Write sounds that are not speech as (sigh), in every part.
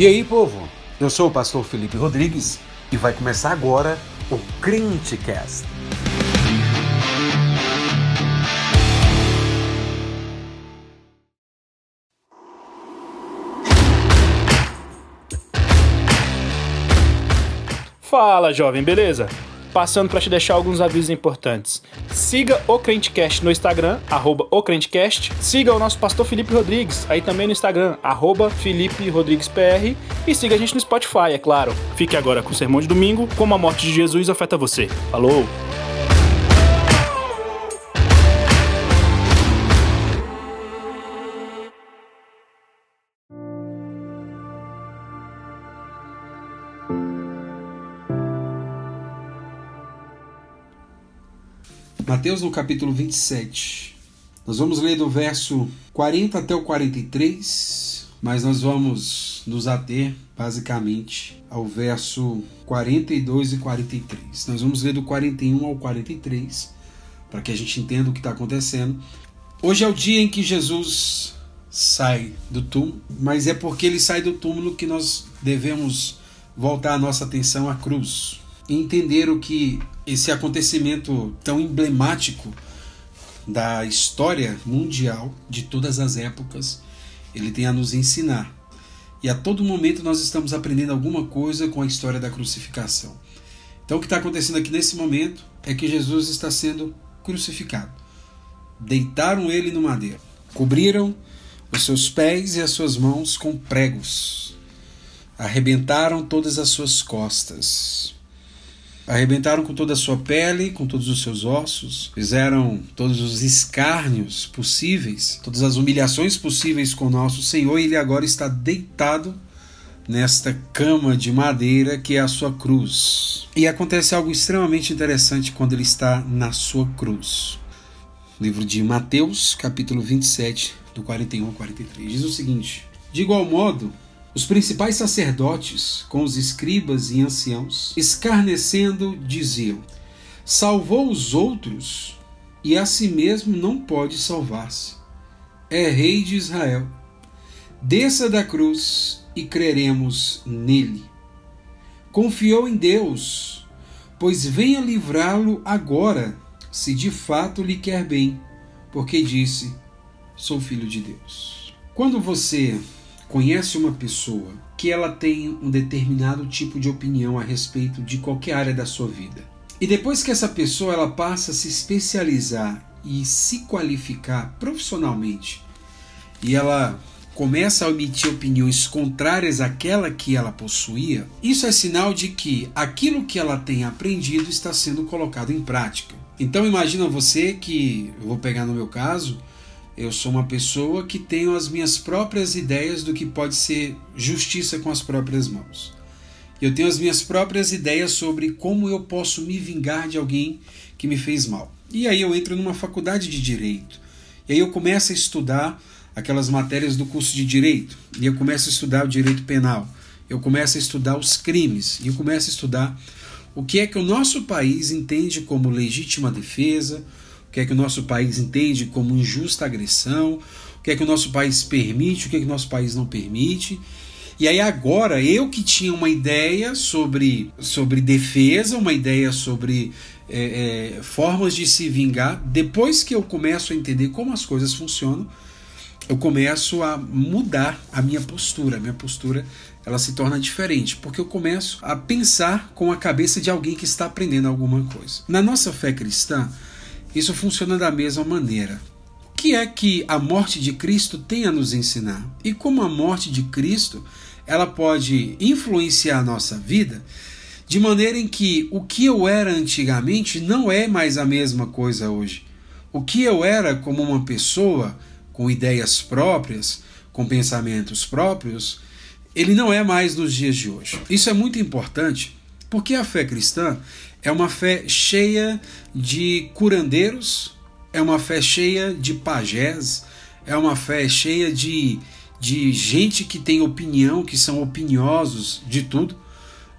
E aí, povo? Eu sou o pastor Felipe Rodrigues e vai começar agora o Crentecast. Fala, jovem, beleza? Passando para te deixar alguns avisos importantes. Siga o Crentecast no Instagram, arroba o Crentecast. Siga o nosso pastor Felipe Rodrigues, aí também no Instagram, arroba Felipe Rodrigues PR. E siga a gente no Spotify, é claro. Fique agora com o Sermão de Domingo, como a morte de Jesus afeta você. Falou! Mateus no capítulo 27. Nós vamos ler do verso 40 até o 43, mas nós vamos nos ater basicamente ao verso 42 e 43. Nós vamos ler do 41 ao 43 para que a gente entenda o que está acontecendo. Hoje é o dia em que Jesus sai do túmulo, mas é porque ele sai do túmulo que nós devemos voltar a nossa atenção à cruz e entender o que esse acontecimento tão emblemático da história mundial de todas as épocas, ele tem a nos ensinar. E a todo momento nós estamos aprendendo alguma coisa com a história da crucificação. Então o que está acontecendo aqui nesse momento é que Jesus está sendo crucificado. Deitaram ele no madeiro, cobriram os seus pés e as suas mãos com pregos, arrebentaram todas as suas costas Arrebentaram com toda a sua pele, com todos os seus ossos, fizeram todos os escárnios possíveis, todas as humilhações possíveis com nosso Senhor, e ele agora está deitado nesta cama de madeira que é a sua cruz. E acontece algo extremamente interessante quando ele está na sua cruz. Livro de Mateus, capítulo 27, do 41 ao 43, diz o seguinte: De igual modo, os principais sacerdotes, com os escribas e anciãos, escarnecendo, diziam: Salvou os outros e a si mesmo não pode salvar-se. É rei de Israel. Desça da cruz e creremos nele. Confiou em Deus, pois venha livrá-lo agora, se de fato lhe quer bem, porque disse: Sou filho de Deus. Quando você conhece uma pessoa que ela tem um determinado tipo de opinião a respeito de qualquer área da sua vida. E depois que essa pessoa ela passa a se especializar e se qualificar profissionalmente, e ela começa a emitir opiniões contrárias àquela que ela possuía, isso é sinal de que aquilo que ela tem aprendido está sendo colocado em prática. Então imagina você que, eu vou pegar no meu caso, eu sou uma pessoa que tenho as minhas próprias ideias do que pode ser justiça com as próprias mãos. Eu tenho as minhas próprias ideias sobre como eu posso me vingar de alguém que me fez mal. E aí eu entro numa faculdade de direito. E aí eu começo a estudar aquelas matérias do curso de direito. E eu começo a estudar o direito penal. Eu começo a estudar os crimes. E eu começo a estudar o que é que o nosso país entende como legítima defesa, o que é que o nosso país entende como injusta agressão, o que é que o nosso país permite, o que é que o nosso país não permite. E aí agora eu que tinha uma ideia sobre, sobre defesa, uma ideia sobre é, é, formas de se vingar, depois que eu começo a entender como as coisas funcionam, eu começo a mudar a minha postura. A minha postura ela se torna diferente, porque eu começo a pensar com a cabeça de alguém que está aprendendo alguma coisa. Na nossa fé cristã, isso funciona da mesma maneira. O que é que a morte de Cristo tem a nos ensinar? E como a morte de Cristo ela pode influenciar a nossa vida de maneira em que o que eu era antigamente não é mais a mesma coisa hoje. O que eu era como uma pessoa com ideias próprias, com pensamentos próprios, ele não é mais nos dias de hoje. Isso é muito importante porque a fé cristã é uma fé cheia de curandeiros, é uma fé cheia de pajés, é uma fé cheia de, de gente que tem opinião, que são opiniosos de tudo,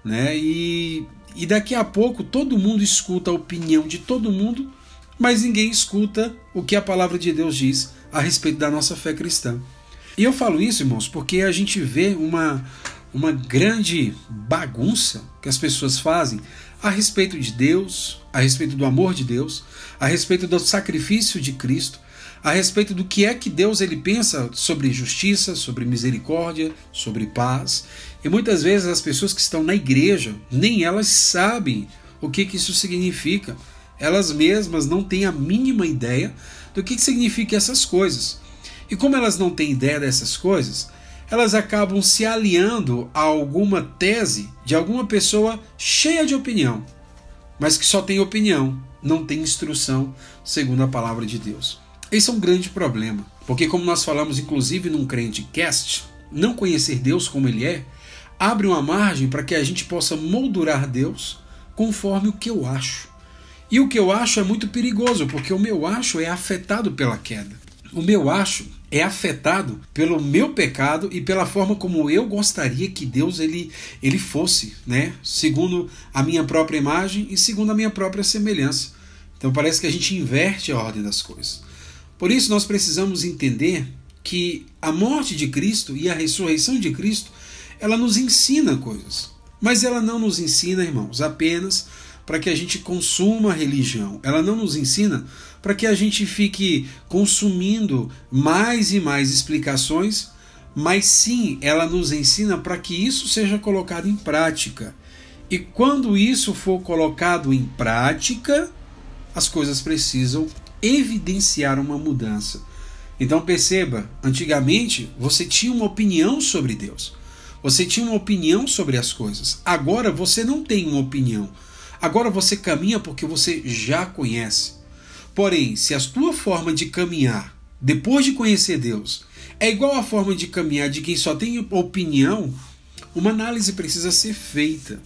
né? E, e daqui a pouco todo mundo escuta a opinião de todo mundo, mas ninguém escuta o que a palavra de Deus diz a respeito da nossa fé cristã. E eu falo isso, irmãos, porque a gente vê uma, uma grande bagunça que as pessoas fazem a respeito de Deus, a respeito do amor de Deus, a respeito do sacrifício de Cristo, a respeito do que é que Deus ele pensa sobre justiça, sobre misericórdia, sobre paz. E muitas vezes as pessoas que estão na igreja, nem elas sabem o que, que isso significa. Elas mesmas não têm a mínima ideia do que, que significa essas coisas. E como elas não têm ideia dessas coisas, elas acabam se aliando a alguma tese de alguma pessoa cheia de opinião, mas que só tem opinião, não tem instrução segundo a palavra de Deus. Esse é um grande problema, porque, como nós falamos inclusive num crente cast, não conhecer Deus como Ele é abre uma margem para que a gente possa moldurar Deus conforme o que eu acho. E o que eu acho é muito perigoso, porque o meu acho é afetado pela queda. O meu acho é afetado pelo meu pecado e pela forma como eu gostaria que Deus ele, ele fosse, né? Segundo a minha própria imagem e segundo a minha própria semelhança. Então parece que a gente inverte a ordem das coisas. Por isso nós precisamos entender que a morte de Cristo e a ressurreição de Cristo, ela nos ensina coisas. Mas ela não nos ensina, irmãos, apenas para que a gente consuma a religião. Ela não nos ensina para que a gente fique consumindo mais e mais explicações, mas sim ela nos ensina para que isso seja colocado em prática. E quando isso for colocado em prática, as coisas precisam evidenciar uma mudança. Então perceba, antigamente você tinha uma opinião sobre Deus. Você tinha uma opinião sobre as coisas. Agora você não tem uma opinião. Agora você caminha porque você já conhece. Porém, se a tua forma de caminhar depois de conhecer Deus é igual à forma de caminhar de quem só tem opinião, uma análise precisa ser feita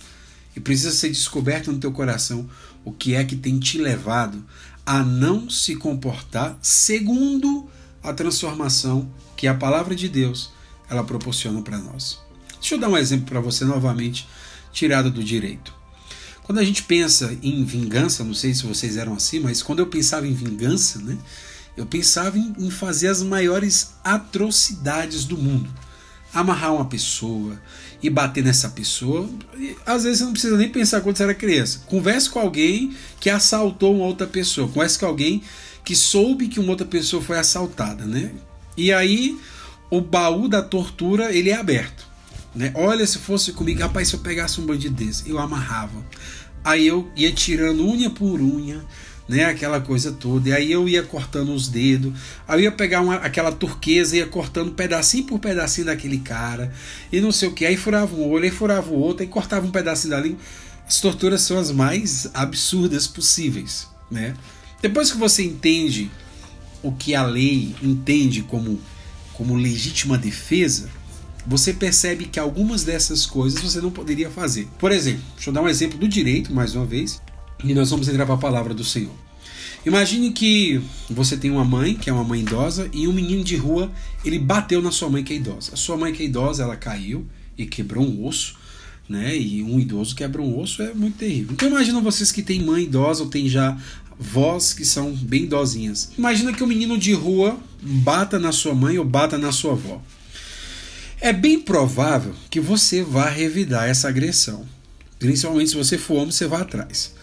e precisa ser descoberto no teu coração o que é que tem te levado a não se comportar segundo a transformação que a palavra de Deus ela proporciona para nós. Deixa eu dar um exemplo para você novamente, tirado do direito. Quando a gente pensa em vingança, não sei se vocês eram assim, mas quando eu pensava em vingança, né, eu pensava em, em fazer as maiores atrocidades do mundo. Amarrar uma pessoa, e bater nessa pessoa. E, às vezes você não precisa nem pensar quando você era criança. Converse com alguém que assaltou uma outra pessoa. Converse com alguém que soube que uma outra pessoa foi assaltada, né? E aí o baú da tortura ele é aberto. Né? Olha, se fosse comigo, rapaz, se eu pegasse um bandido desse, eu amarrava. Aí eu ia tirando unha por unha, né? Aquela coisa toda. E aí eu ia cortando os dedos. Aí eu ia pegar uma, aquela turquesa e ia cortando pedacinho por pedacinho daquele cara. E não sei o que. Aí furava um olho, aí furava o outro, aí cortava um pedacinho da língua. As torturas são as mais absurdas possíveis, né? Depois que você entende o que a lei entende como, como legítima defesa, você percebe que algumas dessas coisas você não poderia fazer. Por exemplo, deixa eu dar um exemplo do direito, mais uma vez. E nós vamos entrar para a palavra do Senhor. Imagine que você tem uma mãe, que é uma mãe idosa, e um menino de rua, ele bateu na sua mãe que é idosa. A sua mãe que é idosa, ela caiu e quebrou um osso, né? E um idoso quebrou um osso é muito terrível. Então imagina vocês que têm mãe idosa ou tem já vós que são bem idosinhas. Imagina que um menino de rua bata na sua mãe ou bata na sua avó. É bem provável que você vá revidar essa agressão. Principalmente se você for homem, você vá atrás.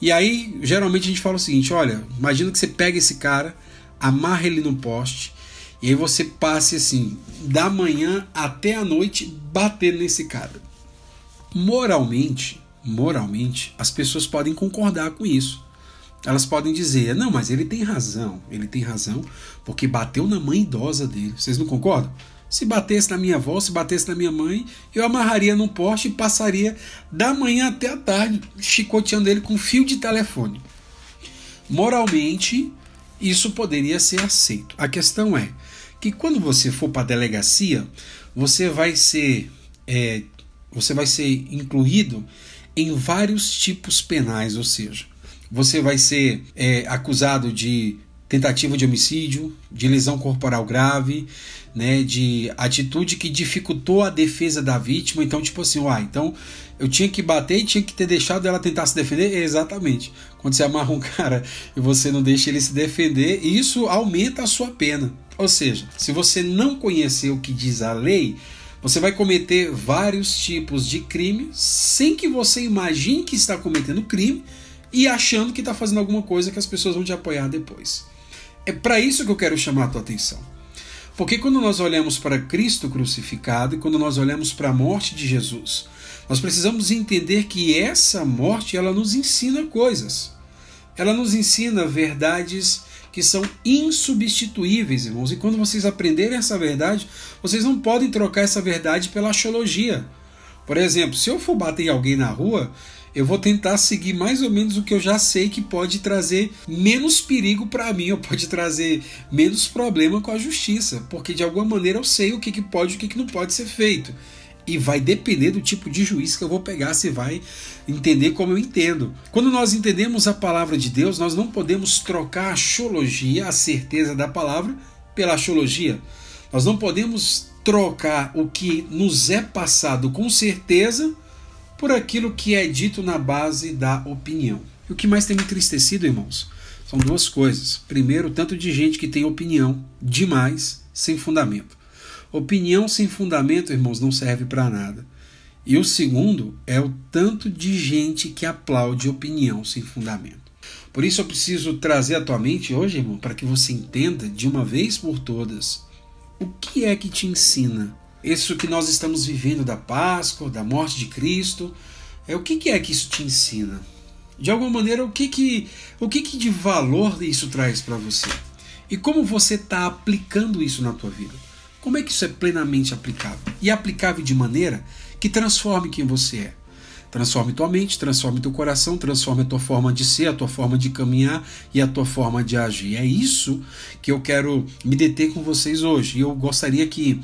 E aí, geralmente a gente fala o seguinte: olha, imagina que você pega esse cara, amarra ele no poste, e aí você passe assim, da manhã até a noite batendo nesse cara. Moralmente, moralmente, as pessoas podem concordar com isso. Elas podem dizer, não, mas ele tem razão, ele tem razão, porque bateu na mãe idosa dele. Vocês não concordam? Se batesse na minha avó, se batesse na minha mãe, eu amarraria num poste e passaria da manhã até a tarde chicoteando ele com fio de telefone. Moralmente, isso poderia ser aceito. A questão é que quando você for para a delegacia, você vai ser é, você vai ser incluído em vários tipos penais, ou seja, você vai ser é, acusado de tentativa de homicídio, de lesão corporal grave, né, de atitude que dificultou a defesa da vítima. Então, tipo assim, uai, então eu tinha que bater e tinha que ter deixado ela tentar se defender? Exatamente. Quando você amarra um (laughs) cara e você não deixa ele se defender, isso aumenta a sua pena. Ou seja, se você não conhecer o que diz a lei, Você vai cometer vários tipos de crime sem que você imagine que está cometendo crime e achando que está fazendo alguma coisa que as pessoas vão te apoiar depois. É para isso que eu quero chamar a tua atenção. Porque quando nós olhamos para Cristo crucificado e quando nós olhamos para a morte de Jesus, nós precisamos entender que essa morte ela nos ensina coisas. Ela nos ensina verdades que são insubstituíveis, irmãos. E quando vocês aprenderem essa verdade, vocês não podem trocar essa verdade pela axiologia. Por exemplo, se eu for bater em alguém na rua, eu vou tentar seguir mais ou menos o que eu já sei que pode trazer menos perigo para mim, ou pode trazer menos problema com a justiça, porque de alguma maneira eu sei o que, que pode e o que, que não pode ser feito. E vai depender do tipo de juiz que eu vou pegar, se vai entender como eu entendo. Quando nós entendemos a palavra de Deus, nós não podemos trocar a xologia, a certeza da palavra, pela xologia. Nós não podemos trocar o que nos é passado com certeza por aquilo que é dito na base da opinião. E o que mais tem me entristecido, irmãos, são duas coisas. Primeiro, tanto de gente que tem opinião demais, sem fundamento. Opinião sem fundamento, irmãos, não serve para nada. E o segundo é o tanto de gente que aplaude opinião sem fundamento. Por isso eu preciso trazer à tua mente hoje, irmão, para que você entenda de uma vez por todas o que é que te ensina isso que nós estamos vivendo da Páscoa, da morte de Cristo, é o que, que é que isso te ensina? De alguma maneira, o que que, o que, que de valor isso traz para você? E como você está aplicando isso na tua vida? Como é que isso é plenamente aplicável? E aplicável de maneira que transforme quem você é. Transforme tua mente, transforme teu coração, transforme a tua forma de ser, a tua forma de caminhar e a tua forma de agir. É isso que eu quero me deter com vocês hoje. E eu gostaria que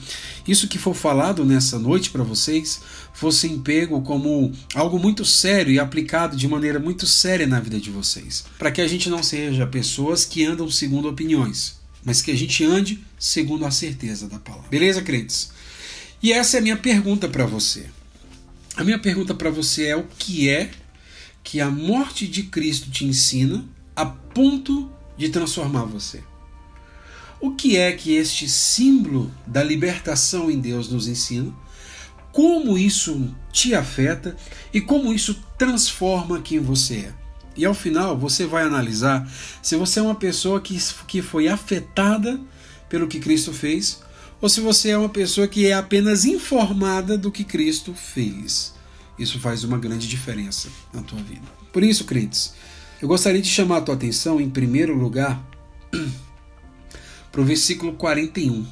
isso que for falado nessa noite para vocês fosse pego como algo muito sério e aplicado de maneira muito séria na vida de vocês. Para que a gente não seja pessoas que andam segundo opiniões, mas que a gente ande segundo a certeza da palavra. Beleza, crentes? E essa é a minha pergunta para você. A minha pergunta para você é: o que é que a morte de Cristo te ensina a ponto de transformar você? O que é que este símbolo da libertação em Deus nos ensina? Como isso te afeta e como isso transforma quem você é? E ao final você vai analisar se você é uma pessoa que, que foi afetada pelo que Cristo fez ou se você é uma pessoa que é apenas informada do que Cristo fez. Isso faz uma grande diferença na tua vida. Por isso, crentes, eu gostaria de chamar a tua atenção, em primeiro lugar, (clears throat) para o versículo 41,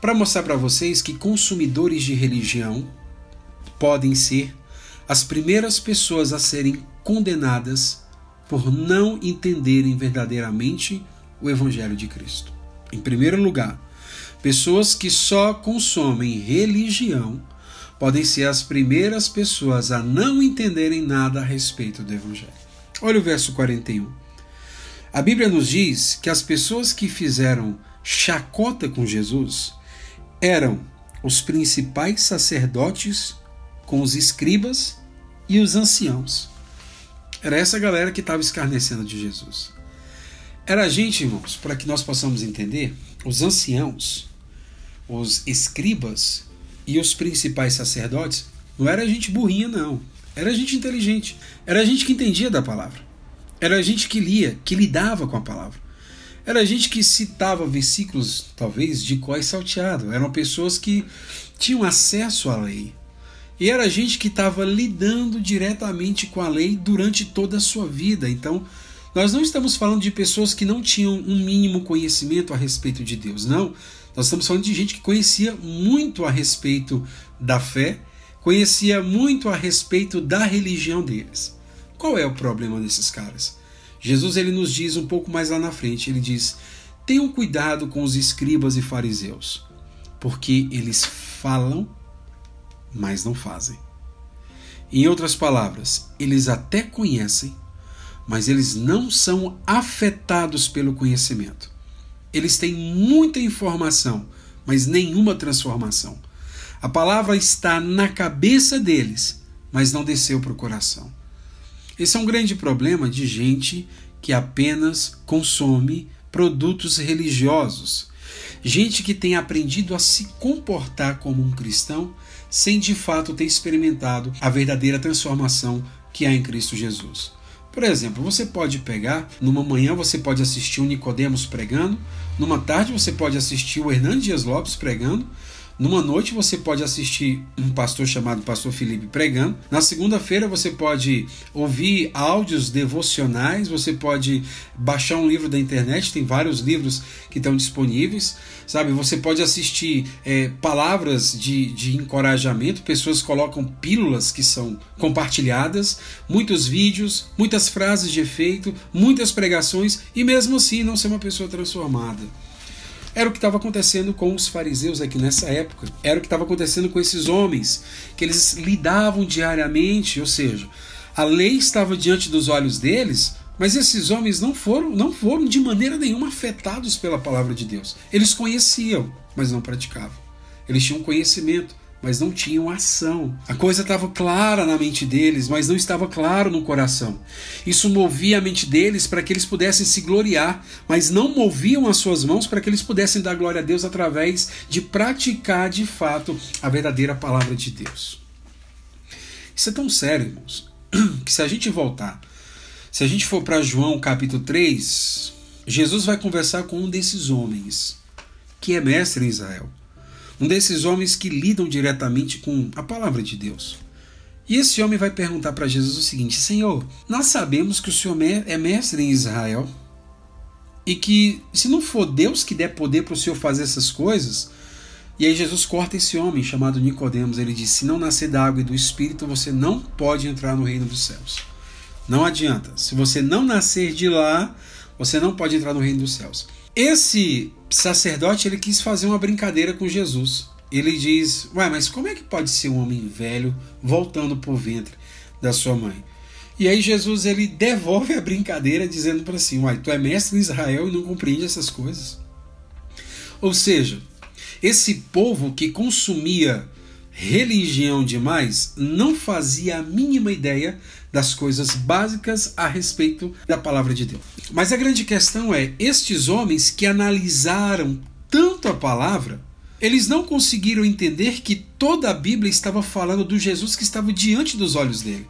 para mostrar para vocês que consumidores de religião podem ser as primeiras pessoas a serem condenadas por não entenderem verdadeiramente o Evangelho de Cristo. Em primeiro lugar, Pessoas que só consomem religião podem ser as primeiras pessoas a não entenderem nada a respeito do Evangelho. Olha o verso 41. A Bíblia nos diz que as pessoas que fizeram chacota com Jesus eram os principais sacerdotes com os escribas e os anciãos. Era essa galera que estava escarnecendo de Jesus. Era a gente, irmãos, para que nós possamos entender, os anciãos os escribas e os principais sacerdotes, não era gente burrinha, não. Era gente inteligente. Era gente que entendia da palavra. Era gente que lia, que lidava com a palavra. Era gente que citava versículos, talvez, de cós salteado. Eram pessoas que tinham acesso à lei. E era gente que estava lidando diretamente com a lei durante toda a sua vida. Então, nós não estamos falando de pessoas que não tinham um mínimo conhecimento a respeito de Deus. Não. Nós estamos falando de gente que conhecia muito a respeito da fé, conhecia muito a respeito da religião deles. Qual é o problema desses caras? Jesus ele nos diz um pouco mais lá na frente, ele diz: "Tenham cuidado com os escribas e fariseus, porque eles falam, mas não fazem." Em outras palavras, eles até conhecem, mas eles não são afetados pelo conhecimento. Eles têm muita informação, mas nenhuma transformação. A palavra está na cabeça deles, mas não desceu para o coração. Esse é um grande problema de gente que apenas consome produtos religiosos. Gente que tem aprendido a se comportar como um cristão sem de fato ter experimentado a verdadeira transformação que há em Cristo Jesus. Por exemplo, você pode pegar, numa manhã você pode assistir o Nicodemos pregando, numa tarde você pode assistir o Hernandes Dias Lopes pregando, numa noite você pode assistir um pastor chamado Pastor Felipe pregando. Na segunda-feira você pode ouvir áudios devocionais, você pode baixar um livro da internet, tem vários livros que estão disponíveis, sabe? Você pode assistir é, palavras de, de encorajamento, pessoas colocam pílulas que são compartilhadas, muitos vídeos, muitas frases de efeito, muitas pregações e mesmo assim não ser uma pessoa transformada. Era o que estava acontecendo com os fariseus aqui nessa época. Era o que estava acontecendo com esses homens, que eles lidavam diariamente, ou seja, a lei estava diante dos olhos deles, mas esses homens não foram, não foram de maneira nenhuma afetados pela palavra de Deus. Eles conheciam, mas não praticavam. Eles tinham conhecimento, mas não tinham ação. A coisa estava clara na mente deles, mas não estava claro no coração. Isso movia a mente deles para que eles pudessem se gloriar, mas não moviam as suas mãos para que eles pudessem dar glória a Deus através de praticar de fato a verdadeira palavra de Deus. Isso é tão sério, irmãos, (clears throat) que se a gente voltar, se a gente for para João capítulo 3, Jesus vai conversar com um desses homens, que é mestre em Israel um desses homens que lidam diretamente com a palavra de Deus. E esse homem vai perguntar para Jesus o seguinte: Senhor, nós sabemos que o Senhor é mestre em Israel e que se não for Deus que der poder para o Senhor fazer essas coisas, e aí Jesus corta esse homem chamado Nicodemos, ele diz: se não nascer da água e do Espírito, você não pode entrar no reino dos céus. Não adianta. Se você não nascer de lá, você não pode entrar no reino dos céus. Esse sacerdote ele quis fazer uma brincadeira com Jesus. Ele diz: Ué, mas como é que pode ser um homem velho voltando para o ventre da sua mãe? E aí Jesus ele devolve a brincadeira dizendo para assim: Uai, tu é mestre em Israel e não compreende essas coisas. Ou seja, esse povo que consumia religião demais não fazia a mínima ideia das coisas básicas a respeito da palavra de Deus. Mas a grande questão é: estes homens que analisaram tanto a palavra, eles não conseguiram entender que toda a Bíblia estava falando do Jesus que estava diante dos olhos dele.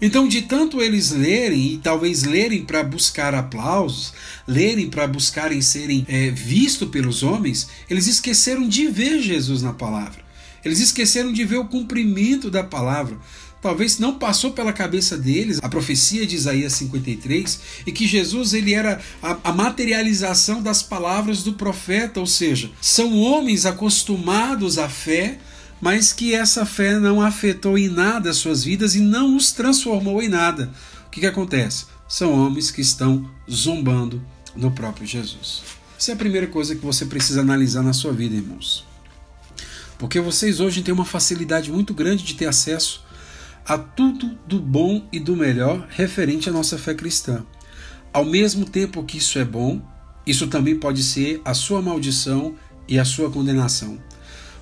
Então, de tanto eles lerem, e talvez lerem para buscar aplausos, lerem para buscarem serem é, vistos pelos homens, eles esqueceram de ver Jesus na palavra. Eles esqueceram de ver o cumprimento da palavra. Talvez não passou pela cabeça deles a profecia de Isaías 53 e que Jesus ele era a, a materialização das palavras do profeta, ou seja, são homens acostumados à fé, mas que essa fé não afetou em nada as suas vidas e não os transformou em nada. O que, que acontece? São homens que estão zombando no próprio Jesus. Essa é a primeira coisa que você precisa analisar na sua vida, irmãos. Porque vocês hoje têm uma facilidade muito grande de ter acesso a tudo do bom e do melhor referente à nossa fé cristã. Ao mesmo tempo que isso é bom, isso também pode ser a sua maldição e a sua condenação.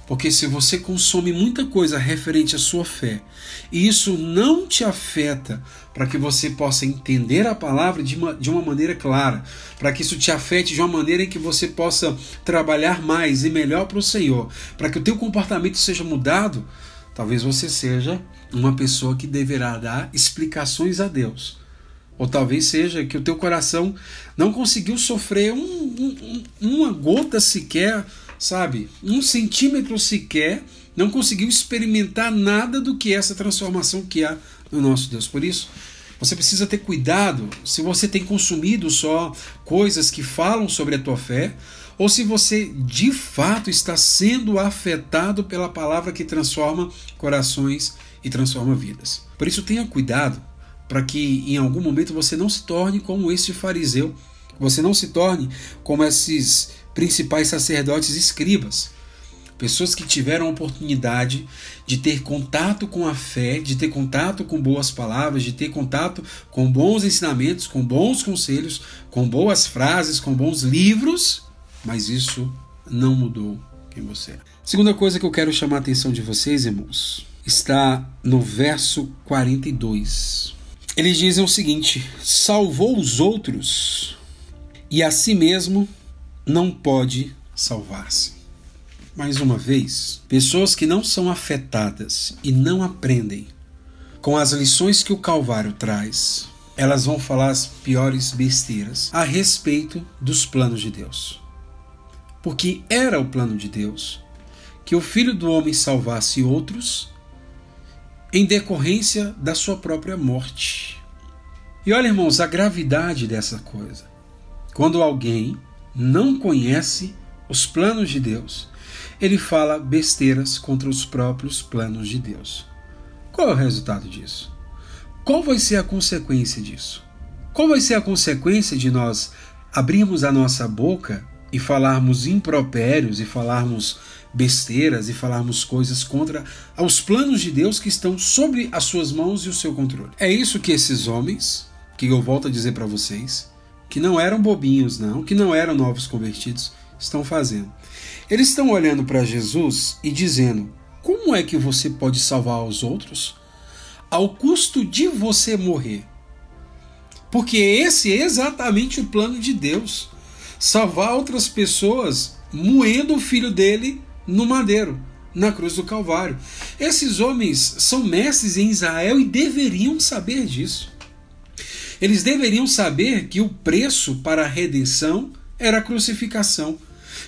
Porque se você consome muita coisa referente à sua fé e isso não te afeta para que você possa entender a palavra de uma, de uma maneira clara, para que isso te afete de uma maneira em que você possa trabalhar mais e melhor para o Senhor, para que o teu comportamento seja mudado, talvez você seja uma pessoa que deverá dar explicações a Deus. Ou talvez seja que o teu coração não conseguiu sofrer um, um, uma gota sequer, sabe? Um centímetro sequer, não conseguiu experimentar nada do que é essa transformação que há no nosso Deus. Por isso, você precisa ter cuidado se você tem consumido só coisas que falam sobre a tua fé, ou se você de fato está sendo afetado pela palavra que transforma corações e transforma vidas. Por isso, tenha cuidado para que em algum momento você não se torne como este fariseu, você não se torne como esses principais sacerdotes escribas. Pessoas que tiveram a oportunidade de ter contato com a fé, de ter contato com boas palavras, de ter contato com bons ensinamentos, com bons conselhos, com boas frases, com bons livros, mas isso não mudou quem você é. Segunda coisa que eu quero chamar a atenção de vocês, irmãos, está no verso 42. Eles dizem o seguinte: salvou os outros e a si mesmo não pode salvar-se. Mais uma vez, pessoas que não são afetadas e não aprendem com as lições que o Calvário traz, elas vão falar as piores besteiras a respeito dos planos de Deus. Porque era o plano de Deus que o Filho do Homem salvasse outros em decorrência da sua própria morte. E olha, irmãos, a gravidade dessa coisa. Quando alguém não conhece os planos de Deus, ele fala besteiras contra os próprios planos de Deus. Qual é o resultado disso? Qual vai ser a consequência disso? Qual vai ser a consequência de nós abrirmos a nossa boca e falarmos impropérios e falarmos besteiras e falarmos coisas contra os planos de Deus que estão sobre as suas mãos e o seu controle. É isso que esses homens, que eu volto a dizer para vocês, que não eram bobinhos, não, que não eram novos convertidos, estão fazendo. Eles estão olhando para Jesus e dizendo: como é que você pode salvar os outros ao custo de você morrer? Porque esse é exatamente o plano de Deus salvar outras pessoas moendo o filho dele no madeiro, na cruz do Calvário. Esses homens são mestres em Israel e deveriam saber disso. Eles deveriam saber que o preço para a redenção era a crucificação,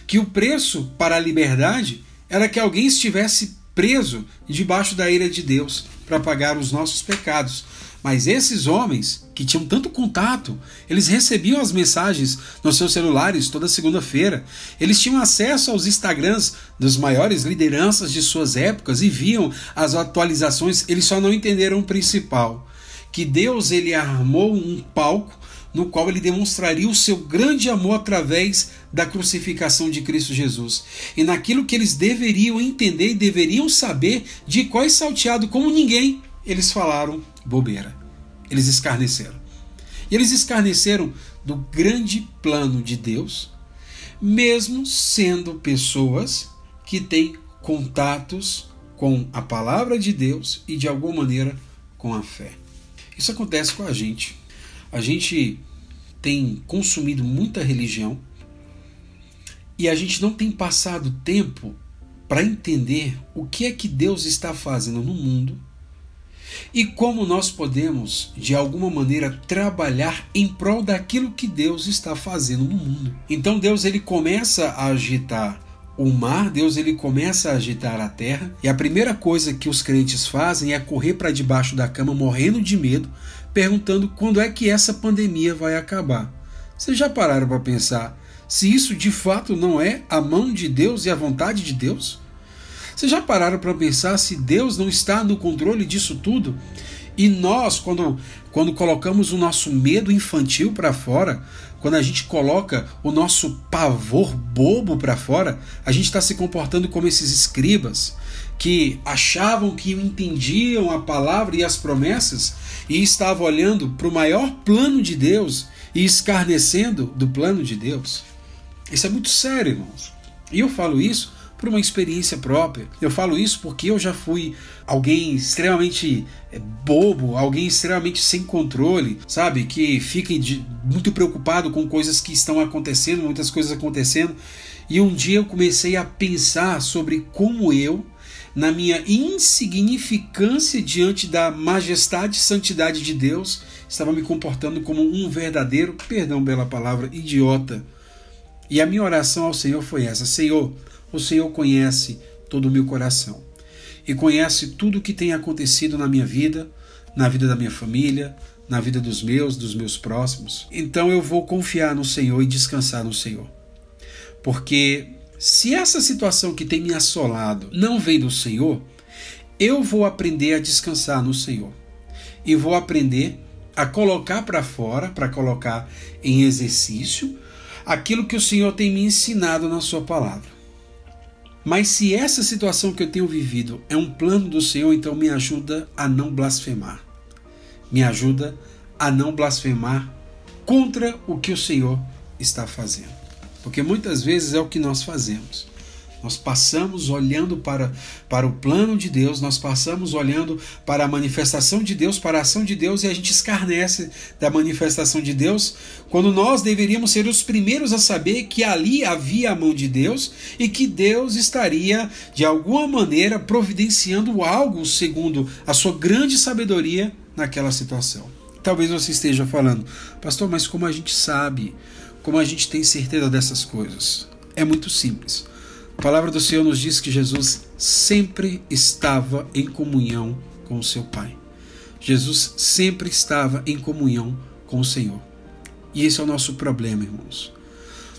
que o preço para a liberdade era que alguém estivesse preso debaixo da ira de Deus para pagar os nossos pecados. Mas esses homens que tinham tanto contato, eles recebiam as mensagens nos seus celulares toda segunda-feira. Eles tinham acesso aos Instagrams das maiores lideranças de suas épocas e viam as atualizações. Eles só não entenderam o principal, que Deus ele armou um palco no qual ele demonstraria o seu grande amor através da crucificação de Cristo Jesus. E naquilo que eles deveriam entender e deveriam saber de qual é salteado como ninguém, eles falaram bobeira. Eles escarneceram. E eles escarneceram do grande plano de Deus, mesmo sendo pessoas que têm contatos com a palavra de Deus e de alguma maneira com a fé. Isso acontece com a gente. A gente tem consumido muita religião e a gente não tem passado tempo para entender o que é que Deus está fazendo no mundo e como nós podemos, de alguma maneira, trabalhar em prol daquilo que Deus está fazendo no mundo. Então Deus ele começa a agitar o mar, Deus ele começa a agitar a terra, e a primeira coisa que os crentes fazem é correr para debaixo da cama morrendo de medo, perguntando quando é que essa pandemia vai acabar. Vocês já pararam para pensar se isso de fato não é a mão de Deus e a vontade de Deus? Vocês já pararam para pensar se Deus não está no controle disso tudo? E nós, quando, quando colocamos o nosso medo infantil para fora, quando a gente coloca o nosso pavor bobo para fora, a gente está se comportando como esses escribas que achavam que entendiam a palavra e as promessas e estavam olhando para o maior plano de Deus e escarnecendo do plano de Deus. Isso é muito sério, irmãos. E eu falo isso por uma experiência própria. Eu falo isso porque eu já fui alguém extremamente é, bobo, alguém extremamente sem controle, sabe? Que fica de, muito preocupado com coisas que estão acontecendo, muitas coisas acontecendo. E um dia eu comecei a pensar sobre como eu, na minha insignificância diante da majestade e santidade de Deus, estava me comportando como um verdadeiro, perdão pela palavra, idiota. E a minha oração ao Senhor foi essa: Senhor, o Senhor conhece todo o meu coração e conhece tudo o que tem acontecido na minha vida, na vida da minha família, na vida dos meus, dos meus próximos. Então eu vou confiar no Senhor e descansar no Senhor. Porque se essa situação que tem me assolado não vem do Senhor, eu vou aprender a descansar no Senhor. E vou aprender a colocar para fora, para colocar em exercício, aquilo que o Senhor tem me ensinado na Sua palavra. Mas se essa situação que eu tenho vivido é um plano do Senhor, então me ajuda a não blasfemar. Me ajuda a não blasfemar contra o que o Senhor está fazendo. Porque muitas vezes é o que nós fazemos. Nós passamos olhando para, para o plano de Deus, nós passamos olhando para a manifestação de Deus, para a ação de Deus, e a gente escarnece da manifestação de Deus, quando nós deveríamos ser os primeiros a saber que ali havia a mão de Deus e que Deus estaria, de alguma maneira, providenciando algo segundo a sua grande sabedoria naquela situação. Talvez você esteja falando, pastor, mas como a gente sabe, como a gente tem certeza dessas coisas? É muito simples. A palavra do Senhor nos diz que Jesus sempre estava em comunhão com o seu Pai. Jesus sempre estava em comunhão com o Senhor. E esse é o nosso problema, irmãos.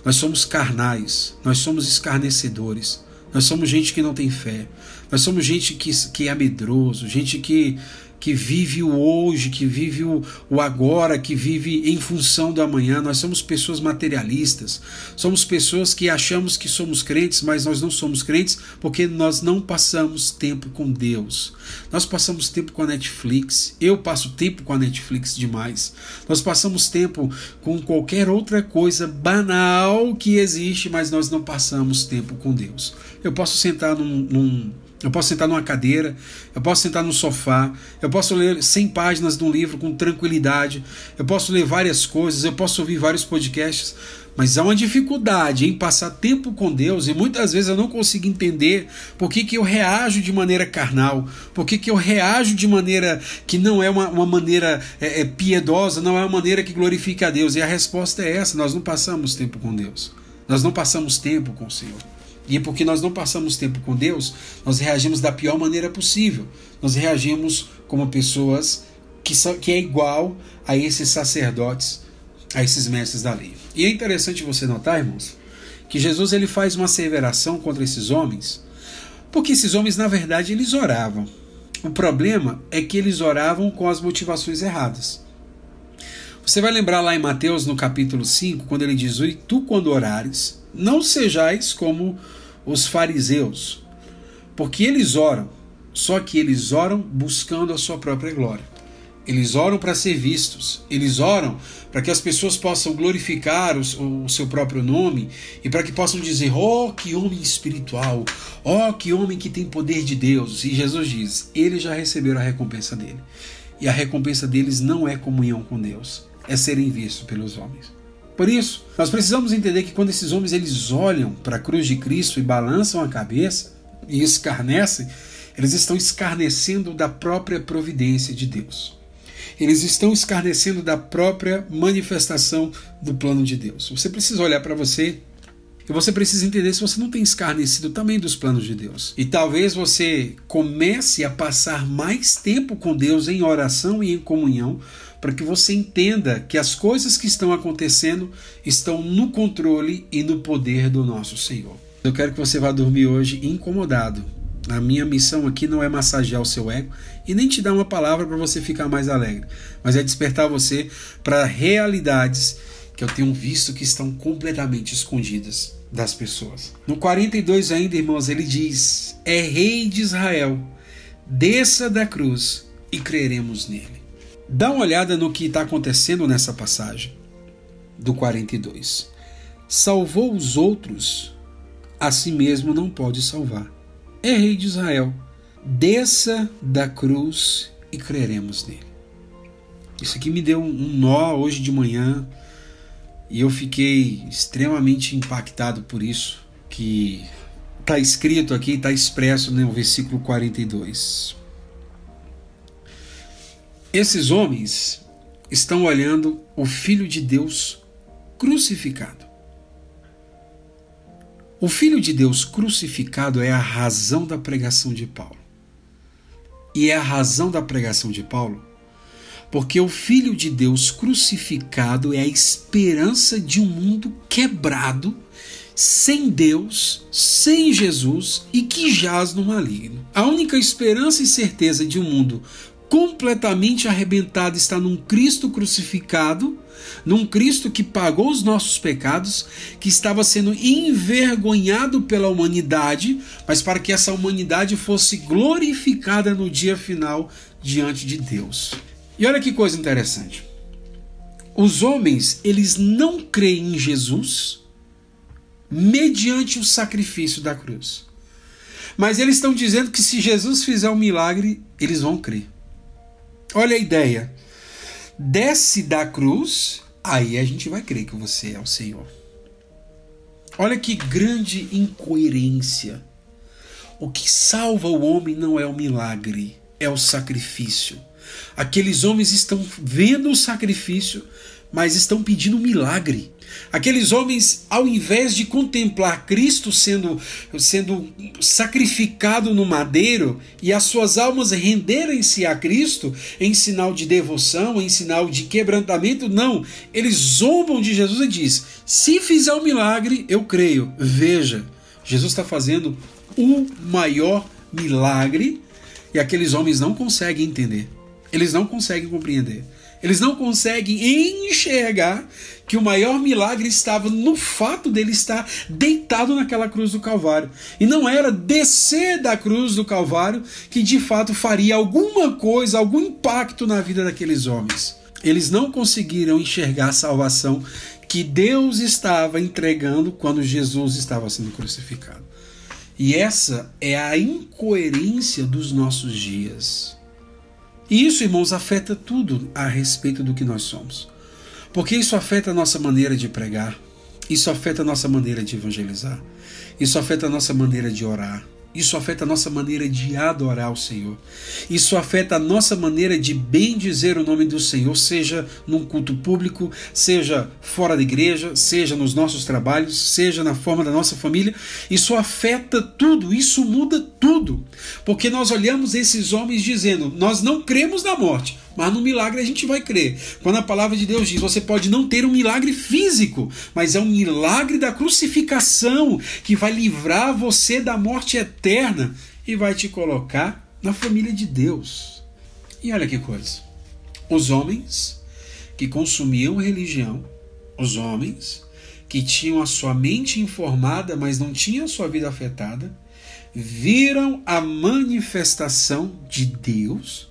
Nós somos carnais, nós somos escarnecedores, nós somos gente que não tem fé, nós somos gente que, que é medroso, gente que que vive o hoje, que vive o, o agora, que vive em função do amanhã. Nós somos pessoas materialistas, somos pessoas que achamos que somos crentes, mas nós não somos crentes porque nós não passamos tempo com Deus. Nós passamos tempo com a Netflix. Eu passo tempo com a Netflix demais. Nós passamos tempo com qualquer outra coisa banal que existe, mas nós não passamos tempo com Deus. Eu posso sentar num, num eu posso sentar numa cadeira, eu posso sentar no sofá, eu posso ler 100 páginas de um livro com tranquilidade, eu posso ler várias coisas, eu posso ouvir vários podcasts, mas há uma dificuldade em passar tempo com Deus e muitas vezes eu não consigo entender por que, que eu reajo de maneira carnal, por que, que eu reajo de maneira que não é uma, uma maneira é, é, piedosa, não é uma maneira que glorifica a Deus. E a resposta é essa: nós não passamos tempo com Deus, nós não passamos tempo com o Senhor. E porque nós não passamos tempo com Deus, nós reagimos da pior maneira possível. Nós reagimos como pessoas que, são, que é igual a esses sacerdotes, a esses mestres da lei. E é interessante você notar, irmãos, que Jesus ele faz uma asseveração contra esses homens, porque esses homens, na verdade, eles oravam. O problema é que eles oravam com as motivações erradas. Você vai lembrar lá em Mateus, no capítulo 5, quando ele diz: E tu, quando orares, não sejais como os fariseus, porque eles oram, só que eles oram buscando a sua própria glória. Eles oram para ser vistos, eles oram para que as pessoas possam glorificar o, o seu próprio nome e para que possam dizer: Oh, que homem espiritual, oh, que homem que tem poder de Deus. E Jesus diz: Eles já receberam a recompensa dele. E a recompensa deles não é comunhão com Deus, é serem vistos pelos homens. Por isso, nós precisamos entender que quando esses homens eles olham para a cruz de Cristo e balançam a cabeça e escarnecem, eles estão escarnecendo da própria providência de Deus. Eles estão escarnecendo da própria manifestação do plano de Deus. Você precisa olhar para você e você precisa entender se você não tem escarnecido também dos planos de Deus. E talvez você comece a passar mais tempo com Deus em oração e em comunhão para que você entenda que as coisas que estão acontecendo estão no controle e no poder do nosso Senhor. Eu quero que você vá dormir hoje incomodado. A minha missão aqui não é massagear o seu ego e nem te dar uma palavra para você ficar mais alegre, mas é despertar você para realidades que eu tenho visto que estão completamente escondidas das pessoas. No 42 ainda, irmãos, ele diz: "É rei de Israel, desça da cruz e creremos nele". Dá uma olhada no que está acontecendo nessa passagem do 42. Salvou os outros, a si mesmo não pode salvar. É rei de Israel. Desça da cruz e creremos nele. Isso aqui me deu um nó hoje de manhã e eu fiquei extremamente impactado por isso que está escrito aqui, está expresso no versículo 42. Esses homens estão olhando o Filho de Deus crucificado. O Filho de Deus crucificado é a razão da pregação de Paulo. E é a razão da pregação de Paulo porque o Filho de Deus crucificado é a esperança de um mundo quebrado, sem Deus, sem Jesus e que jaz no maligno. A única esperança e certeza de um mundo completamente arrebentado está num Cristo crucificado, num Cristo que pagou os nossos pecados, que estava sendo envergonhado pela humanidade, mas para que essa humanidade fosse glorificada no dia final diante de Deus. E olha que coisa interessante. Os homens, eles não creem em Jesus mediante o sacrifício da cruz. Mas eles estão dizendo que se Jesus fizer um milagre, eles vão crer. Olha a ideia. Desce da cruz, aí a gente vai crer que você é o Senhor. Olha que grande incoerência. O que salva o homem não é o milagre, é o sacrifício. Aqueles homens estão vendo o sacrifício, mas estão pedindo um milagre. Aqueles homens, ao invés de contemplar Cristo sendo, sendo sacrificado no madeiro e as suas almas renderem-se a Cristo em sinal de devoção, em sinal de quebrantamento, não. Eles zombam de Jesus e diz: se fizer um milagre, eu creio. Veja, Jesus está fazendo o maior milagre e aqueles homens não conseguem entender. Eles não conseguem compreender. Eles não conseguem enxergar que o maior milagre estava no fato dele estar deitado naquela cruz do Calvário. E não era descer da cruz do Calvário que de fato faria alguma coisa, algum impacto na vida daqueles homens. Eles não conseguiram enxergar a salvação que Deus estava entregando quando Jesus estava sendo crucificado. E essa é a incoerência dos nossos dias. E isso, irmãos, afeta tudo a respeito do que nós somos. Porque isso afeta a nossa maneira de pregar, isso afeta a nossa maneira de evangelizar, isso afeta a nossa maneira de orar, isso afeta a nossa maneira de adorar o Senhor. Isso afeta a nossa maneira de bem dizer o nome do Senhor, seja num culto público, seja fora da igreja, seja nos nossos trabalhos, seja na forma da nossa família. Isso afeta tudo, isso muda tudo. Porque nós olhamos esses homens dizendo: Nós não cremos na morte, mas no milagre a gente vai crer. Quando a palavra de Deus diz, você pode não ter um milagre físico, mas é um milagre da crucificação que vai livrar você da morte eterna e vai te colocar na família de Deus. E olha que coisa. Os homens que consumiam religião, os homens que tinham a sua mente informada, mas não tinham a sua vida afetada, viram a manifestação de Deus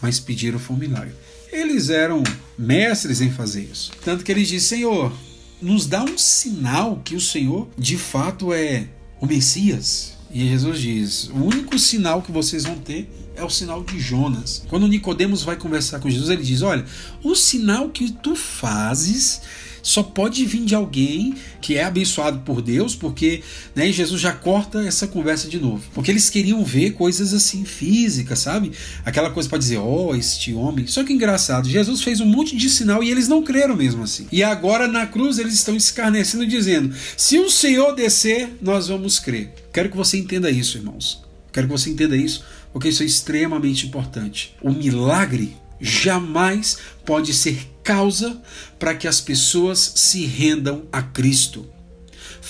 mas pediram foi um milagre. Eles eram mestres em fazer isso. Tanto que eles dizem: Senhor, nos dá um sinal que o Senhor de fato é o Messias. E Jesus diz: o único sinal que vocês vão ter é o sinal de Jonas. Quando Nicodemos vai conversar com Jesus, ele diz: Olha, o sinal que tu fazes só pode vir de alguém que é abençoado por Deus, porque né, Jesus já corta essa conversa de novo. Porque eles queriam ver coisas assim físicas, sabe? Aquela coisa para dizer, ó, oh, este homem. Só que engraçado, Jesus fez um monte de sinal e eles não creram mesmo assim. E agora na cruz eles estão escarnecendo, dizendo: se o Senhor descer, nós vamos crer. Quero que você entenda isso, irmãos. Quero que você entenda isso, porque isso é extremamente importante. O milagre jamais pode ser causa para que as pessoas se rendam a Cristo.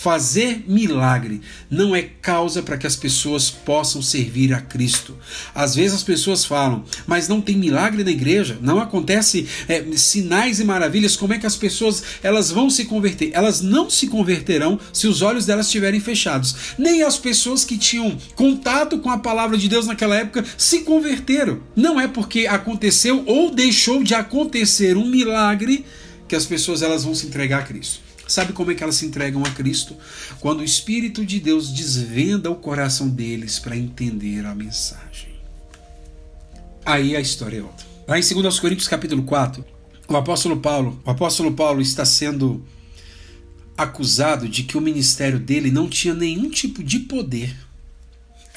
Fazer milagre não é causa para que as pessoas possam servir a Cristo. Às vezes as pessoas falam, mas não tem milagre na igreja, não acontece é, sinais e maravilhas. Como é que as pessoas elas vão se converter? Elas não se converterão se os olhos delas estiverem fechados. Nem as pessoas que tinham contato com a palavra de Deus naquela época se converteram. Não é porque aconteceu ou deixou de acontecer um milagre que as pessoas elas vão se entregar a Cristo. Sabe como é que elas se entregam a Cristo? Quando o Espírito de Deus desvenda o coração deles para entender a mensagem. Aí a história é outra. Lá em 2 Coríntios capítulo 4, o apóstolo Paulo, o apóstolo Paulo está sendo acusado de que o ministério dele não tinha nenhum tipo de poder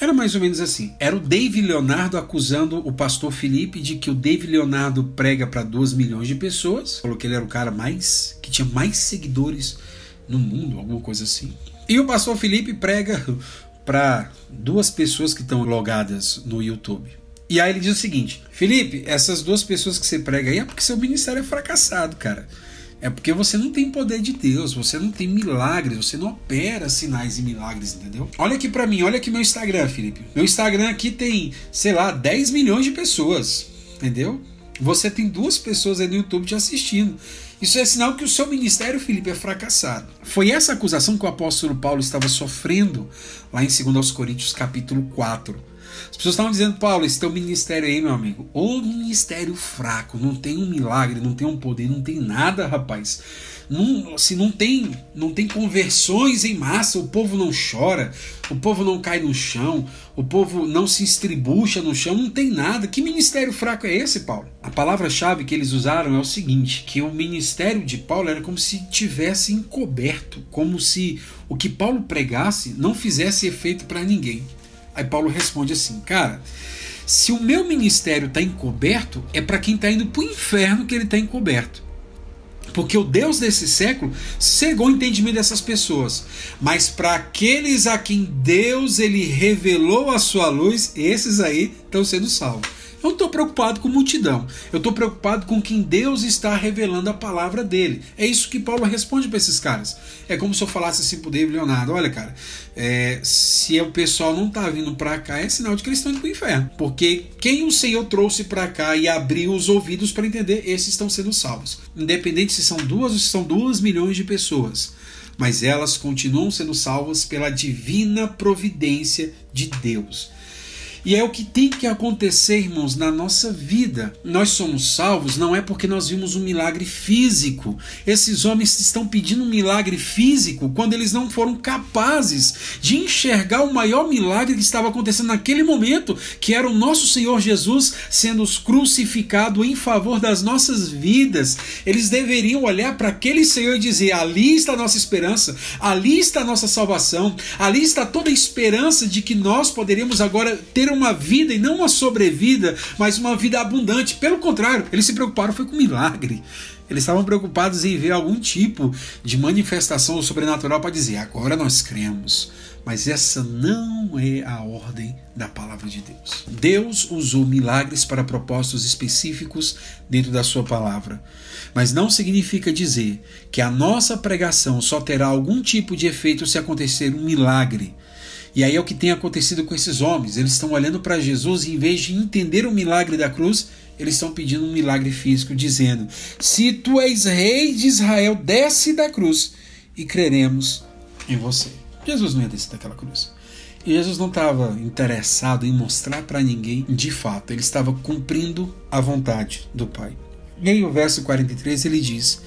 era mais ou menos assim. Era o David Leonardo acusando o pastor Felipe de que o David Leonardo prega para 2 milhões de pessoas. Falou que ele era o cara mais que tinha mais seguidores no mundo, alguma coisa assim. E o pastor Felipe prega (laughs) para duas pessoas que estão logadas no YouTube. E aí ele diz o seguinte: Felipe, essas duas pessoas que você prega aí é porque seu ministério é fracassado, cara. É porque você não tem poder de Deus, você não tem milagres, você não opera sinais e milagres, entendeu? Olha aqui para mim, olha aqui meu Instagram, Felipe. Meu Instagram aqui tem, sei lá, 10 milhões de pessoas, entendeu? Você tem duas pessoas aí no YouTube te assistindo. Isso é sinal que o seu ministério, Felipe, é fracassado. Foi essa acusação que o apóstolo Paulo estava sofrendo lá em 2 Coríntios capítulo 4. As pessoas estavam dizendo, Paulo, esse teu ministério aí, meu amigo, o ministério fraco, não tem um milagre, não tem um poder, não tem nada, rapaz. Não, não tem, não tem conversões em massa, o povo não chora, o povo não cai no chão, o povo não se estribucha no chão, não tem nada. Que ministério fraco é esse, Paulo? A palavra-chave que eles usaram é o seguinte: que o ministério de Paulo era como se tivesse encoberto, como se o que Paulo pregasse não fizesse efeito para ninguém. Aí Paulo responde assim, cara. Se o meu ministério está encoberto, é para quem está indo para o inferno que ele está encoberto. Porque o Deus desse século cegou o entendimento dessas pessoas. Mas para aqueles a quem Deus ele revelou a sua luz, esses aí estão sendo salvos. Eu não estou preocupado com multidão. Eu estou preocupado com quem Deus está revelando a palavra dele. É isso que Paulo responde para esses caras. É como se eu falasse assim pro David Leonardo: olha, cara, é, se o pessoal não está vindo para cá, é sinal de que eles estão indo para o inferno. Porque quem o Senhor trouxe para cá e abriu os ouvidos para entender, esses estão sendo salvos. Independente se são duas ou se são duas milhões de pessoas mas elas continuam sendo salvas pela divina providência de Deus. E é o que tem que acontecer, irmãos, na nossa vida. Nós somos salvos não é porque nós vimos um milagre físico. Esses homens estão pedindo um milagre físico quando eles não foram capazes de enxergar o maior milagre que estava acontecendo naquele momento, que era o nosso Senhor Jesus sendo crucificado em favor das nossas vidas. Eles deveriam olhar para aquele Senhor e dizer: ali está a nossa esperança, ali está a nossa salvação, ali está toda a esperança de que nós poderíamos agora ter uma vida e não uma sobrevida, mas uma vida abundante. Pelo contrário, eles se preocuparam foi com milagre. Eles estavam preocupados em ver algum tipo de manifestação sobrenatural para dizer: agora nós cremos. Mas essa não é a ordem da palavra de Deus. Deus usou milagres para propósitos específicos dentro da sua palavra. Mas não significa dizer que a nossa pregação só terá algum tipo de efeito se acontecer um milagre. E aí é o que tem acontecido com esses homens. Eles estão olhando para Jesus e, em vez de entender o milagre da cruz, eles estão pedindo um milagre físico, dizendo: Se tu és rei de Israel, desce da cruz e creremos em você. Jesus não ia descer daquela cruz. E Jesus não estava interessado em mostrar para ninguém de fato, ele estava cumprindo a vontade do Pai. E aí, o verso 43 ele diz: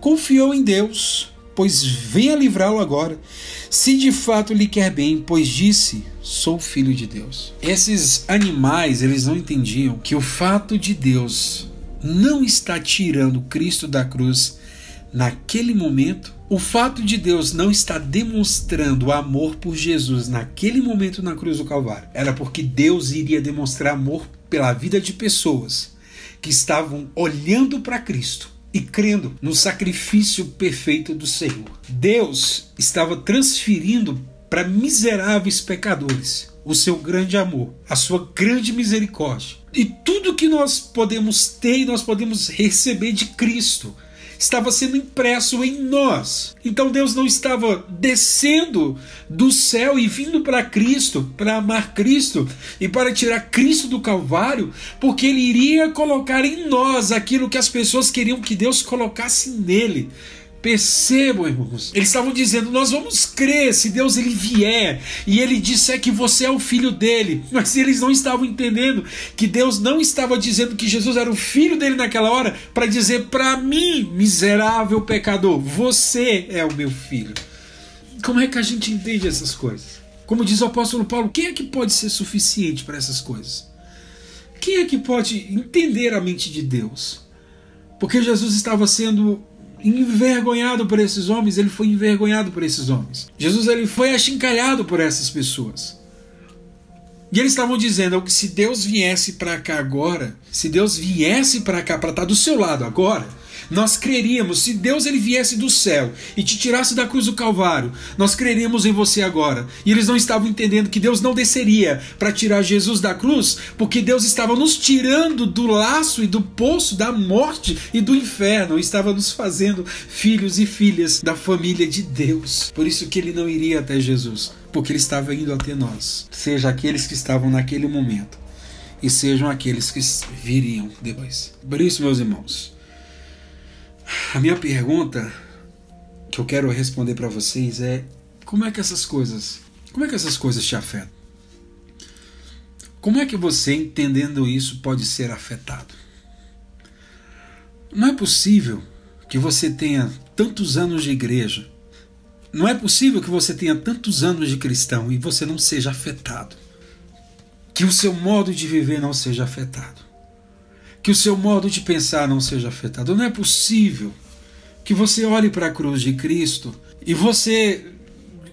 Confiou em Deus pois venha livrá-lo agora, se de fato lhe quer bem, pois disse: Sou filho de Deus. Esses animais, eles não entendiam que o fato de Deus não estar tirando Cristo da cruz naquele momento, o fato de Deus não estar demonstrando amor por Jesus naquele momento na cruz do Calvário, era porque Deus iria demonstrar amor pela vida de pessoas que estavam olhando para Cristo e crendo no sacrifício perfeito do Senhor. Deus estava transferindo para miseráveis pecadores o seu grande amor, a sua grande misericórdia. E tudo que nós podemos ter e nós podemos receber de Cristo estava sendo impresso em nós. Então Deus não estava descendo do céu e vindo para Cristo, para amar Cristo e para tirar Cristo do Calvário, porque Ele iria colocar em nós aquilo que as pessoas queriam que Deus colocasse nele. Percebam, irmãos. Eles estavam dizendo: Nós vamos crer se Deus ele vier e ele disser que você é o filho dele. (laughs) Mas eles não estavam entendendo que Deus não estava dizendo que Jesus era o filho dele naquela hora para dizer para mim, miserável pecador, você é o meu filho. Como é que a gente entende essas coisas? Como diz o apóstolo Paulo, quem é que pode ser suficiente para essas coisas? Quem é que pode entender a mente de Deus? Porque Jesus estava sendo envergonhado por esses homens, ele foi envergonhado por esses homens. Jesus ele foi achincalhado por essas pessoas. E eles estavam dizendo que se Deus viesse para cá agora, se Deus viesse para cá para estar do seu lado agora, nós creríamos, se Deus ele viesse do céu e te tirasse da cruz do Calvário, nós creríamos em você agora. E eles não estavam entendendo que Deus não desceria para tirar Jesus da cruz, porque Deus estava nos tirando do laço e do poço da morte e do inferno, estava nos fazendo filhos e filhas da família de Deus. Por isso que ele não iria até Jesus, porque ele estava indo até nós. Seja aqueles que estavam naquele momento e sejam aqueles que viriam depois. Por isso, meus irmãos, a minha pergunta que eu quero responder para vocês é: como é que essas coisas, como é que essas coisas te afetam? Como é que você, entendendo isso, pode ser afetado? Não é possível que você tenha tantos anos de igreja, não é possível que você tenha tantos anos de cristão e você não seja afetado. Que o seu modo de viver não seja afetado. Que o seu modo de pensar não seja afetado. Não é possível que você olhe para a cruz de Cristo e você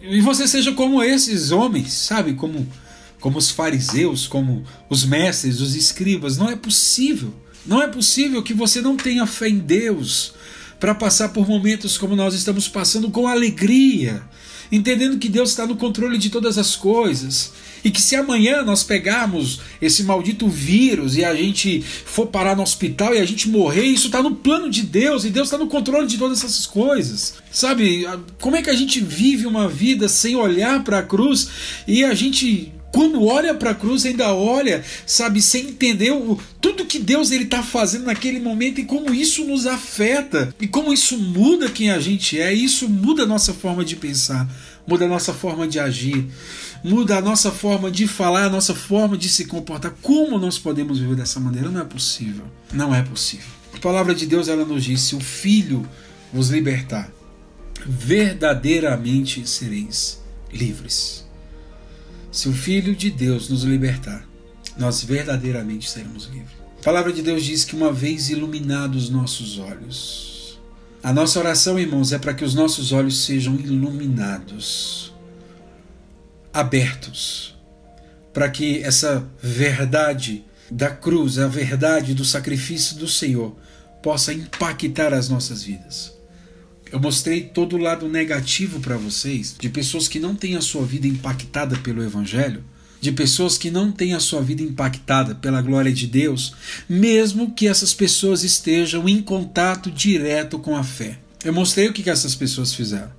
e você seja como esses homens, sabe? Como como os fariseus, como os mestres, os escribas. Não é possível. Não é possível que você não tenha fé em Deus para passar por momentos como nós estamos passando com alegria, entendendo que Deus está no controle de todas as coisas. E que se amanhã nós pegarmos esse maldito vírus e a gente for parar no hospital e a gente morrer, isso está no plano de Deus e Deus está no controle de todas essas coisas. Sabe? Como é que a gente vive uma vida sem olhar para a cruz e a gente quando olha para a cruz, ainda olha, sabe, sem entender o, tudo que Deus ele está fazendo naquele momento e como isso nos afeta e como isso muda quem a gente é, isso muda a nossa forma de pensar, muda a nossa forma de agir, muda a nossa forma de falar, a nossa forma de se comportar. Como nós podemos viver dessa maneira? Não é possível. Não é possível. A palavra de Deus ela nos diz: se o Filho vos libertar, verdadeiramente sereis livres. Se o Filho de Deus nos libertar, nós verdadeiramente seremos livres. A palavra de Deus diz que uma vez iluminados os nossos olhos, a nossa oração, irmãos, é para que os nossos olhos sejam iluminados, abertos, para que essa verdade da cruz, a verdade do sacrifício do Senhor, possa impactar as nossas vidas. Eu mostrei todo o lado negativo para vocês de pessoas que não têm a sua vida impactada pelo Evangelho, de pessoas que não têm a sua vida impactada pela glória de Deus, mesmo que essas pessoas estejam em contato direto com a fé. Eu mostrei o que, essas pessoas fizeram.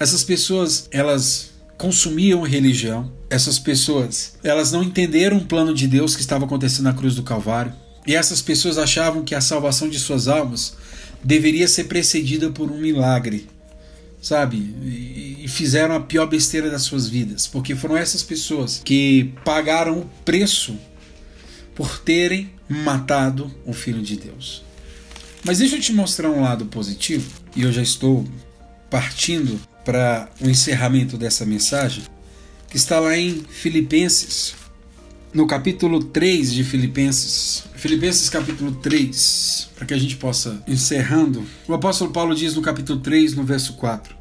Essas pessoas, elas consumiam religião. Essas pessoas, elas não entenderam o plano de Deus que estava acontecendo na cruz do Calvário. E essas pessoas achavam que a salvação de suas almas deveria ser precedida por um milagre, sabe? E fizeram a pior besteira das suas vidas, porque foram essas pessoas que pagaram o preço por terem matado o Filho de Deus. Mas deixa eu te mostrar um lado positivo, e eu já estou partindo para o encerramento dessa mensagem, que está lá em Filipenses, no capítulo 3 de Filipenses. Filipenses capítulo 3, para que a gente possa encerrando. O apóstolo Paulo diz no capítulo 3, no verso 4: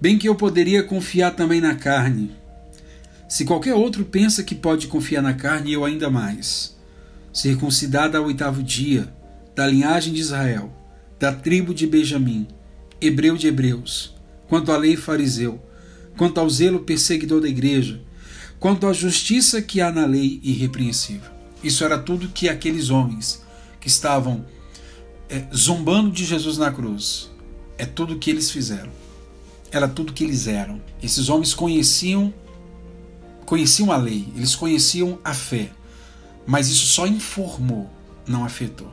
Bem que eu poderia confiar também na carne. Se qualquer outro pensa que pode confiar na carne, eu ainda mais. Circuncidada ao oitavo dia, da linhagem de Israel, da tribo de Benjamim, hebreu de hebreus, quanto à lei fariseu, quanto ao zelo perseguidor da igreja, quanto à justiça que há na lei irrepreensível. Isso era tudo que aqueles homens que estavam é, zombando de Jesus na cruz, é tudo que eles fizeram. Era tudo que eles eram. Esses homens conheciam conheciam a lei, eles conheciam a fé, mas isso só informou, não afetou.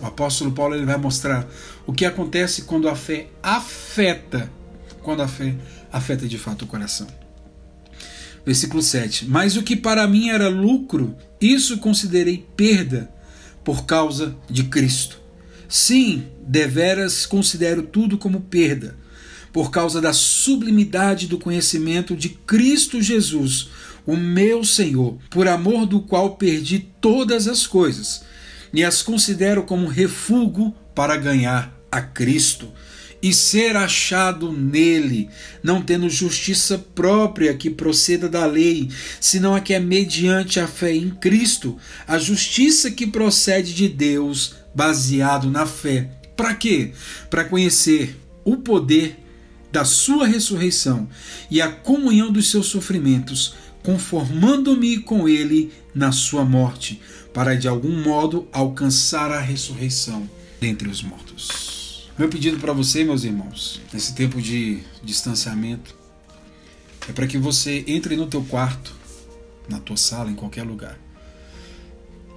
O apóstolo Paulo ele vai mostrar o que acontece quando a fé afeta, quando a fé afeta de fato o coração. Versículo 7. Mas o que para mim era lucro, isso considerei perda por causa de Cristo. Sim, deveras considero tudo como perda, por causa da sublimidade do conhecimento de Cristo Jesus, o meu Senhor, por amor do qual perdi todas as coisas, e as considero como refúgio para ganhar a Cristo e ser achado nele, não tendo justiça própria que proceda da lei, senão a que é mediante a fé em Cristo, a justiça que procede de Deus, baseado na fé. Para quê? Para conhecer o poder da sua ressurreição e a comunhão dos seus sofrimentos, conformando-me com ele na sua morte, para de algum modo alcançar a ressurreição dentre os mortos. Meu pedido para você, meus irmãos, nesse tempo de distanciamento, é para que você entre no teu quarto, na tua sala, em qualquer lugar,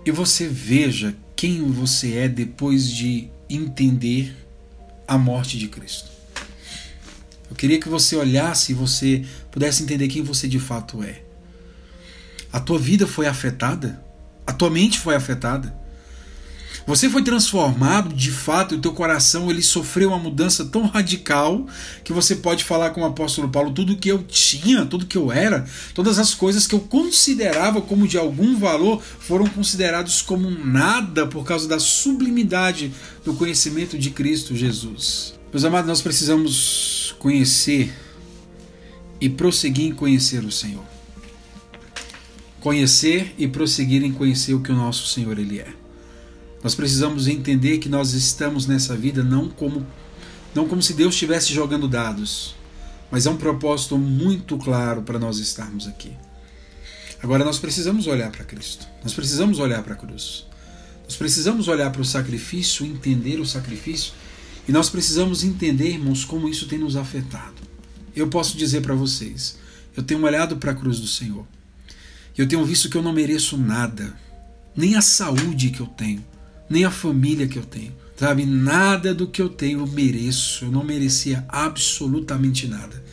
e você veja quem você é depois de entender a morte de Cristo. Eu queria que você olhasse e você pudesse entender quem você de fato é. A tua vida foi afetada? A tua mente foi afetada? Você foi transformado, de fato, o teu coração ele sofreu uma mudança tão radical que você pode falar com o apóstolo Paulo tudo que eu tinha, tudo que eu era, todas as coisas que eu considerava como de algum valor foram considerados como nada por causa da sublimidade do conhecimento de Cristo Jesus. Meus amados, nós precisamos conhecer e prosseguir em conhecer o Senhor. Conhecer e prosseguir em conhecer o que o nosso Senhor ele é. Nós precisamos entender que nós estamos nessa vida não como não como se Deus estivesse jogando dados, mas é um propósito muito claro para nós estarmos aqui. Agora nós precisamos olhar para Cristo. Nós precisamos olhar para a cruz. Nós precisamos olhar para o sacrifício, entender o sacrifício, e nós precisamos entender, irmãos, como isso tem nos afetado. Eu posso dizer para vocês, eu tenho olhado para a cruz do Senhor. Eu tenho visto que eu não mereço nada, nem a saúde que eu tenho, nem a família que eu tenho. Sabe, nada do que eu tenho eu mereço. Eu não merecia absolutamente nada.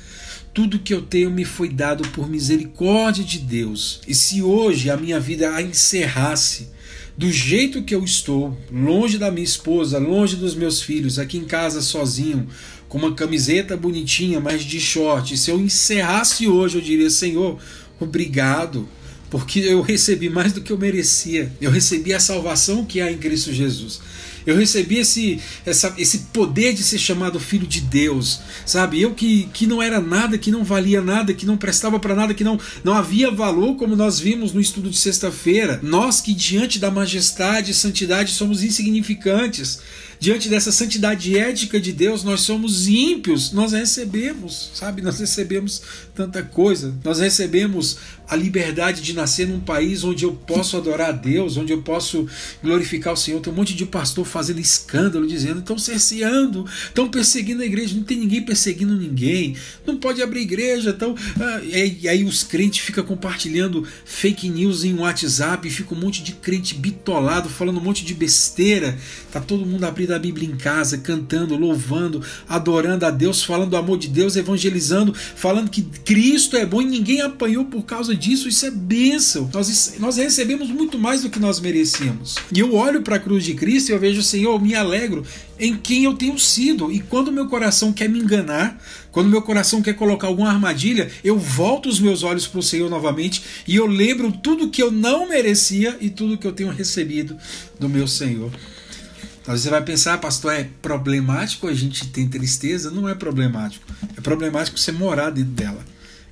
Tudo que eu tenho me foi dado por misericórdia de Deus. E se hoje a minha vida a encerrasse do jeito que eu estou, longe da minha esposa, longe dos meus filhos, aqui em casa sozinho, com uma camiseta bonitinha, mas de short, se eu encerrasse hoje, eu diria: Senhor, obrigado porque eu recebi mais do que eu merecia. Eu recebi a salvação que há em Cristo Jesus. Eu recebi esse, essa, esse poder de ser chamado filho de Deus, sabe? Eu que, que não era nada, que não valia nada, que não prestava para nada, que não, não havia valor, como nós vimos no estudo de sexta-feira. Nós que diante da majestade e santidade somos insignificantes diante dessa santidade ética de Deus, nós somos ímpios, nós recebemos, sabe? Nós recebemos tanta coisa. Nós recebemos a liberdade de nascer num país onde eu posso adorar a Deus, onde eu posso glorificar o Senhor. Tem um monte de pastor fazendo escândalo, dizendo, estão cerceando, estão perseguindo a igreja. Não tem ninguém perseguindo ninguém, não pode abrir igreja. Então, ah, e aí os crentes ficam compartilhando fake news em WhatsApp, fica um monte de crente bitolado, falando um monte de besteira. Tá todo mundo abrindo da Bíblia em casa, cantando, louvando, adorando a Deus, falando do amor de Deus, evangelizando, falando que Cristo é bom e ninguém apanhou por causa disso. Isso é bênção. Nós, nós recebemos muito mais do que nós merecíamos. E eu olho para a cruz de Cristo e eu vejo, Senhor, eu me alegro em quem eu tenho sido. E quando meu coração quer me enganar, quando meu coração quer colocar alguma armadilha, eu volto os meus olhos para o Senhor novamente e eu lembro tudo que eu não merecia e tudo que eu tenho recebido do meu Senhor. Você vai pensar, pastor, é problemático a gente ter tristeza? Não é problemático. É problemático você morar dentro dela.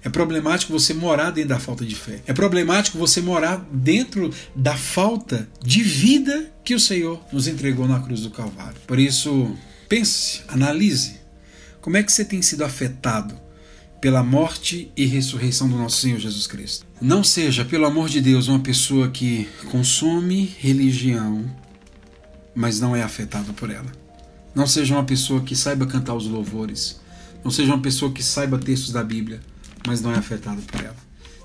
É problemático você morar dentro da falta de fé. É problemático você morar dentro da falta de vida que o Senhor nos entregou na cruz do Calvário. Por isso, pense, analise. Como é que você tem sido afetado pela morte e ressurreição do nosso Senhor Jesus Cristo? Não seja, pelo amor de Deus, uma pessoa que consome religião mas não é afetado por ela. Não seja uma pessoa que saiba cantar os louvores. Não seja uma pessoa que saiba textos da Bíblia, mas não é afetado por ela.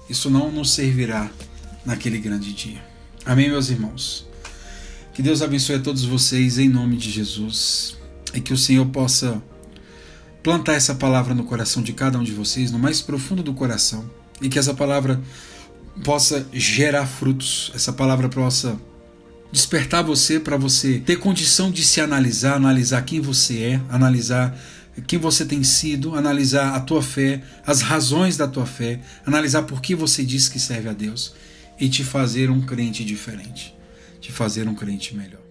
Isso não nos servirá naquele grande dia. Amém, meus irmãos? Que Deus abençoe a todos vocês em nome de Jesus e que o Senhor possa plantar essa palavra no coração de cada um de vocês, no mais profundo do coração, e que essa palavra possa gerar frutos, essa palavra possa despertar você para você ter condição de se analisar, analisar quem você é, analisar quem você tem sido, analisar a tua fé, as razões da tua fé, analisar por que você diz que serve a Deus e te fazer um crente diferente, te fazer um crente melhor.